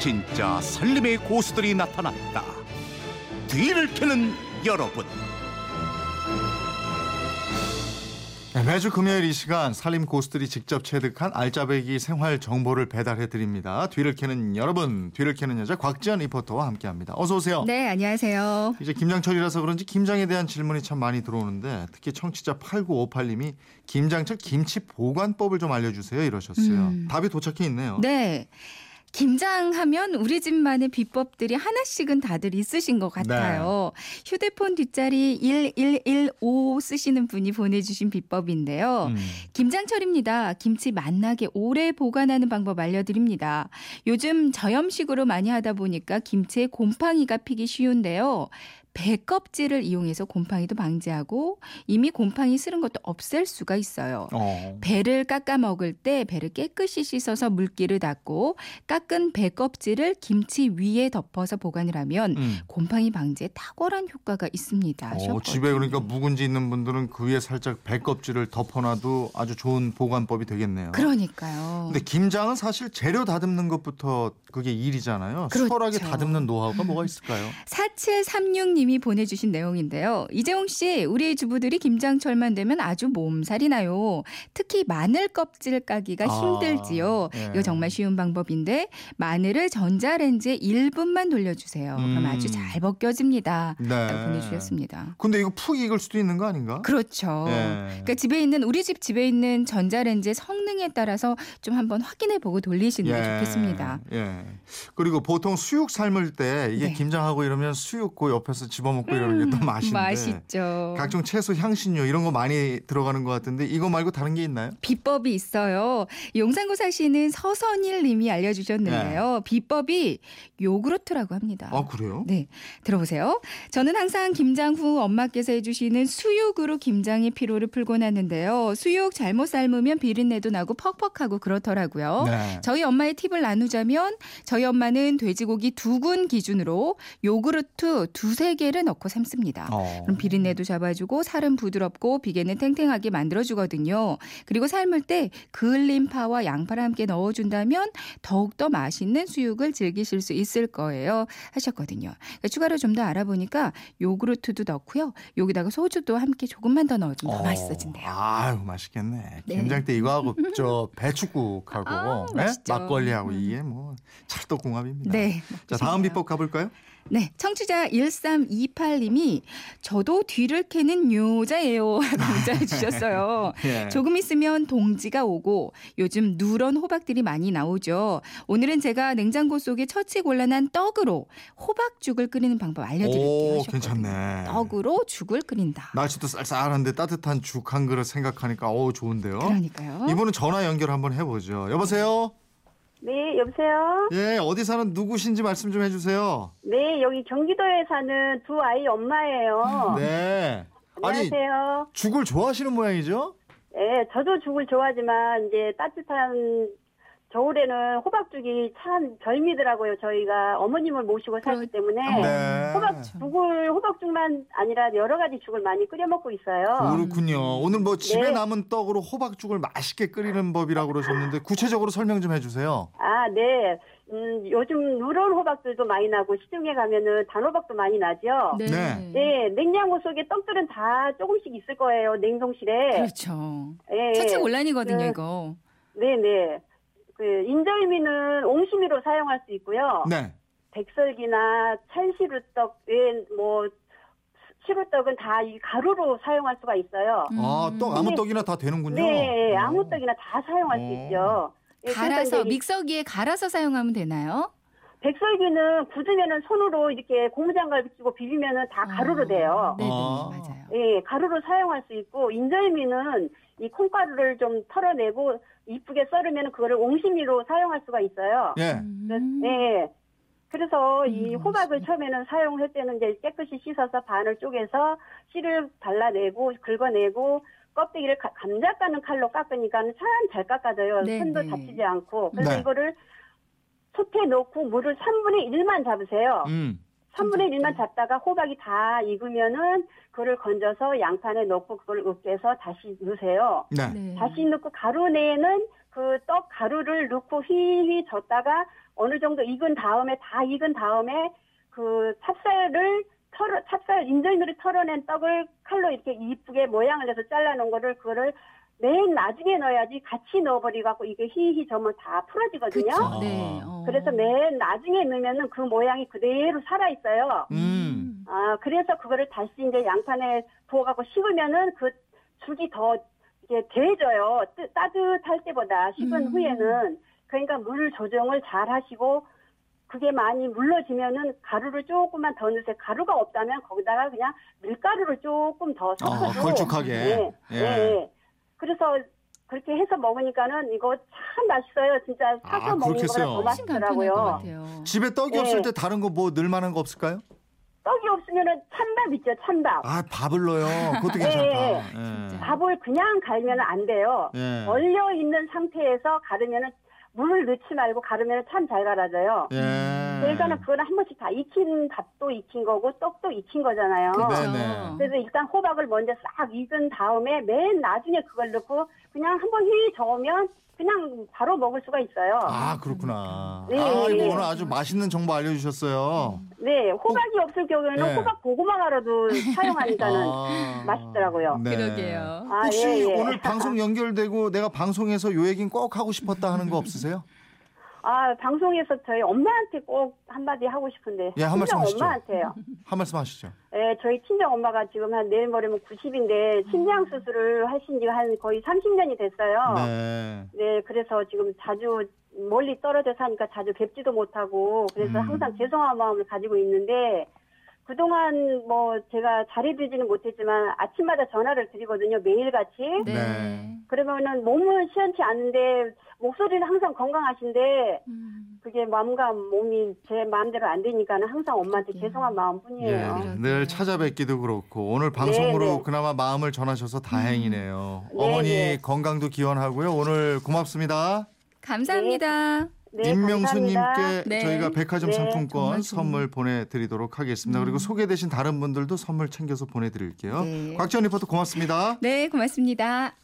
진짜 살림의 고수들이 나타났다. 뒤를 캐는 여러분. 네, 매주 금요일 이 시간 살림 고수들이 직접 체득한 알짜배기 생활 정보를 배달해 드립니다. 뒤를 캐는 여러분, 뒤를 캐는 여자 곽지연 리포터와 함께합니다. 어서 오세요. 네, 안녕하세요. 이제 김장철이라서 그런지 김장에 대한 질문이 참 많이 들어오는데 특히 청취자 8958님이 김장철 김치 보관법을 좀 알려주세요 이러셨어요. 음. 답이 도착해 있네요. 네. 김장하면 우리 집만의 비법들이 하나씩은 다들 있으신 것 같아요. 네. 휴대폰 뒷자리 1115 쓰시는 분이 보내주신 비법인데요. 음. 김장철입니다. 김치 맛나게 오래 보관하는 방법 알려드립니다. 요즘 저염식으로 많이 하다 보니까 김치에 곰팡이가 피기 쉬운데요. 배 껍질을 이용해서 곰팡이도 방지하고 이미 곰팡이 쓰는 것도 없앨 수가 있어요. 어. 배를 깎아 먹을 때 배를 깨끗이 씻어서 물기를 닦고 깎은 배 껍질을 김치 위에 덮어서 보관을 하면 음. 곰팡이 방지에 탁월한 효과가 있습니다. 어. 집에 그러니까 묵은지 있는 분들은 그 위에 살짝 배 껍질을 덮어놔도 아주 좋은 보관법이 되겠네요. 그러니까요. 근데 김장은 사실 재료 다듬는 것부터 그게 일이잖아요. 그렇죠. 수월하게 다듬는 노하우가 뭐가 있을까요? 4736 님이 보내주신 내용인데요. 이재용 씨, 우리 주부들이 김장철만 되면 아주 몸살이 나요. 특히 마늘 껍질 까기가 아, 힘들지요. 예. 이거 정말 쉬운 방법인데 마늘을 전자레인지에 1분만 돌려주세요. 그럼 음. 아주 잘 벗겨집니다. 네. 보내주셨습니다. 근데 이거 푹 익을 수도 있는 거 아닌가? 그렇죠. 예. 그러니까 집에 있는 우리 집 집에 있는 전자레인지의 성능에 따라서 좀 한번 확인해 보고 돌리시는 게 좋겠습니다. 예. 그리고 보통 수육 삶을 때 이게 네. 김장하고 이러면 수육 고 옆에서 집어먹고 이러는 게더 맛있는데. 음, 맛있죠. 각종 채소 향신료 이런 거 많이 들어가는 것 같은데 이거 말고 다른 게 있나요? 비법이 있어요. 용산구 사시는 서선일 님이 알려주셨는데요. 비법이 요구르트라고 합니다. 아 그래요? 네, 들어보세요. 저는 항상 김장 후 엄마께서 해주시는 수육으로 김장의 피로를 풀곤 하는데요. 수육 잘못 삶으면 비린내도 나고 퍽퍽하고 그렇더라고요. 네. 저희 엄마의 팁을 나누자면 저희 엄마는 돼지고기 두 군 기준으로 요구르트 두세 개를 넣고 삶습니다. 어. 그럼 비린내도 잡아주고 살은 부드럽고 비계는 탱탱하게 만들어주거든요. 그리고 삶을 때 그을린 파와 양파를 함께 넣어준다면 더욱더 맛있는 수육을 즐기실 수 있을 거예요. 하셨거든요. 그러니까 추가로 좀 더 알아보니까 요구르트도 넣고요. 여기다가 소주도 함께 조금만 더 넣어주면 더 어. 맛있어진대요. 아유 맛있겠네. 네. 김장 때 이거 하고 저 배추국하고 아, 네? 막걸리하고 음. 이게 뭐 찰떡궁합입니다. 네. 자 다음 비법 가볼까요? 네, 청취자 1328님이 저도 뒤를 캐는 요자예요. 문자해 주셨어요. 예. 조금 있으면 동지가 오고 요즘 누런 호박들이 많이 나오죠. 오늘은 제가 냉장고 속에 처치 곤란한 떡으로 호박죽을 끓이는 방법 알려드릴게요. 오. 괜찮네. 떡으로 죽을 끓인다. 날씨도 쌀쌀한데 따뜻한 죽 한 그릇 생각하니까 어우 좋은데요. 그러니까요. 이분은 전화 연결 한번 해보죠. 여보세요. 네, 여보세요? 예 어디 사는 누구신지 말씀 좀 해주세요. 네, 여기 경기도에 사는 두 아이 엄마예요. 네. 안녕하세요. 죽을 좋아하시는 모양이죠? 네, 저도 죽을 좋아하지만 이제 따뜻한 겨울에는 호박죽이 참 별미더라고요. 저희가 어머님을 모시고 살기 그렇- 때문에 네. 호박죽을 호박죽만 아니라 여러 가지 죽을 많이 끓여 먹고 있어요. 그렇군요. 오늘 뭐 집에 네. 남은 떡으로 호박죽을 맛있게 끓이는 법이라고 그러셨는데 구체적으로 설명 좀 해주세요. 아, 네. 음, 요즘 누런 호박들도 많이 나고 시중에 가면은 단호박도 많이 나죠. 네. 네. 네, 냉장고 속에 떡들은 다 조금씩 있을 거예요. 냉동실에. 그렇죠. 예, 처치 곤란이거든요, 네. 이거. 네네. 그 인절미는 옹심이로 사용할 수 있고요. 네. 백설기나 찰시루떡 외뭐 시루떡은 다 이 가루로 사용할 수가 있어요. 아, 떡 아무 떡이나 다 되는군요. 네, 어. 아무 떡이나 다 사용할 수 어. 있죠. 예, 그래서 갈아서 믹서기에 갈아서 사용하면 되나요? 백설기는 굳으면은 손으로 이렇게 고무장갑 끼고 비비면은 다 가루로 돼요. 네, 네, 아. 맞아요. 예, 가루로 사용할 수 있고 인절미는 이 콩가루를 좀 털어내고 이쁘게 썰으면 그거를 옹심이로 사용할 수가 있어요. 예. 음. 네. 그래서 이 음, 호박을. 처음에는 사용할 때는 이제 깨끗이 씻어서 반을 쪼개서 씨를 발라내고 긁어내고 껍데기를 가- 감자 까는 칼로 깎으니까 참 잘 깎아져요. 네, 손도 네. 다치지 않고. 그래서 네. 이거를 솥에 넣고 물을 3분의 1만 잡으세요. 음. 3분의 1만 잡다가 호박이 다 익으면은 그거를 건져서 양판에 넣고 그걸 으깨서 다시 넣으세요. 네. 네. 다시 넣고 가루 내에는 그 떡 가루를 넣고 휘휘 젓다가 어느 정도 익은 다음에 다 익은 다음에 그 찹쌀을 털어 찹쌀 인절미를 털어낸 떡을 칼로 이렇게 이쁘게 모양을 내서 잘라놓은 거를 그거를 맨 나중에 넣어야지 같이 넣어버리 갖고 이게 휘휘 저으면 다 풀어지거든요. 그렇죠. 네. 어. 그래서 맨 나중에 넣으면은 그 모양이 그대로 살아 있어요. 음. 아 그래서 그거를 다시 이제 양판에 부어갖고 식으면은 그 죽이 더 이게 대져요. 뜨, 따뜻할 때보다 식은 음. 후에는 그러니까 물 조정을 잘 하시고 그게 많이 물러지면은 가루를 조금만 더 넣으세요. 가루가 없다면 거기다가 그냥 밀가루를 조금 더 아, 걸쭉하게. 예, 예. 예. 예. 그래서 그렇게 해서 먹으니까는 이거 참 맛있어요. 진짜 사서 아, 먹는 거보다. 더 맛있더라고요. 집에 떡이 네. 없을 때 다른 거 뭐 넣을 만한 거 없을까요? 떡이 없으면은 찬밥 있죠, 찬밥. 아, 밥을 넣어요. 그것도 예, 괜찮다. 진짜. 밥을 그냥 갈면 안 돼요. 예. 얼려 있는 상태에서 가르면은 물을 넣지 말고 가르면 참 잘 갈아져요. 예. 그러니까는 그거는 한 번씩 다 익힌 밥도 익힌 거고 떡도 익힌 거잖아요. 그렇죠. 네네. 그래서 일단 호박을 먼저 싹 익은 다음에 맨 나중에 그걸 넣고 그냥 한 번 휘 저으면 그냥 바로 먹을 수가 있어요. 아, 그렇구나. 네, 아, 네. 이거 오늘 아주 맛있는 정보 알려주셨어요. 네, 호박이 없을 경우에는 네. 호박 고구마가라도 사용하니까는 아. 맛있더라고요. 네. 그러게요. 아, 혹시 예, 예. 오늘 방송 연결되고 내가 방송에서 요 얘기는 꼭 하고 싶었다 하는 거 없으세요? 아, 방송에서 저희 엄마한테 꼭 한마디 하고 싶은데. 예, 한 말씀 친정 하시죠. 엄마한테요. 한 말씀 하시죠. 예, 저희 친정 엄마가 지금 한 내일 모레면 90인데 심장 수술을 하신 지가 한 거의 30년이 됐어요. 네. 네, 그래서 지금 자주 멀리 떨어져 사니까 자주 뵙지도 못하고 그래서 음. 항상 죄송한 마음을 가지고 있는데 그동안 뭐 제가 잘해드리지는 못했지만 아침마다 전화를 드리거든요 매일같이 네. 네. 그러면은 몸은 시원치 않은데 목소리는 항상 건강하신데 음. 그게 마음과 몸이 제 마음대로 안 되니까는 항상 엄마한테 죄송한 예. 마음뿐이에요. 그러게요. 늘 찾아뵙기도 그렇고 오늘 방송으로 네, 네. 그나마 마음을 전하셔서 다행이네요. 네, 어머니 네. 건강도 기원하고요. 오늘 고맙습니다. 감사합니다. 네, 임명수님께 감사합니다. 네. 저희가 백화점 네. 상품권 선물 보내드리도록 하겠습니다. 그리고 소개되신 다른 분들도 선물 챙겨서 보내드릴게요. 네. 곽지연 리포터 고맙습니다. 네, 고맙습니다.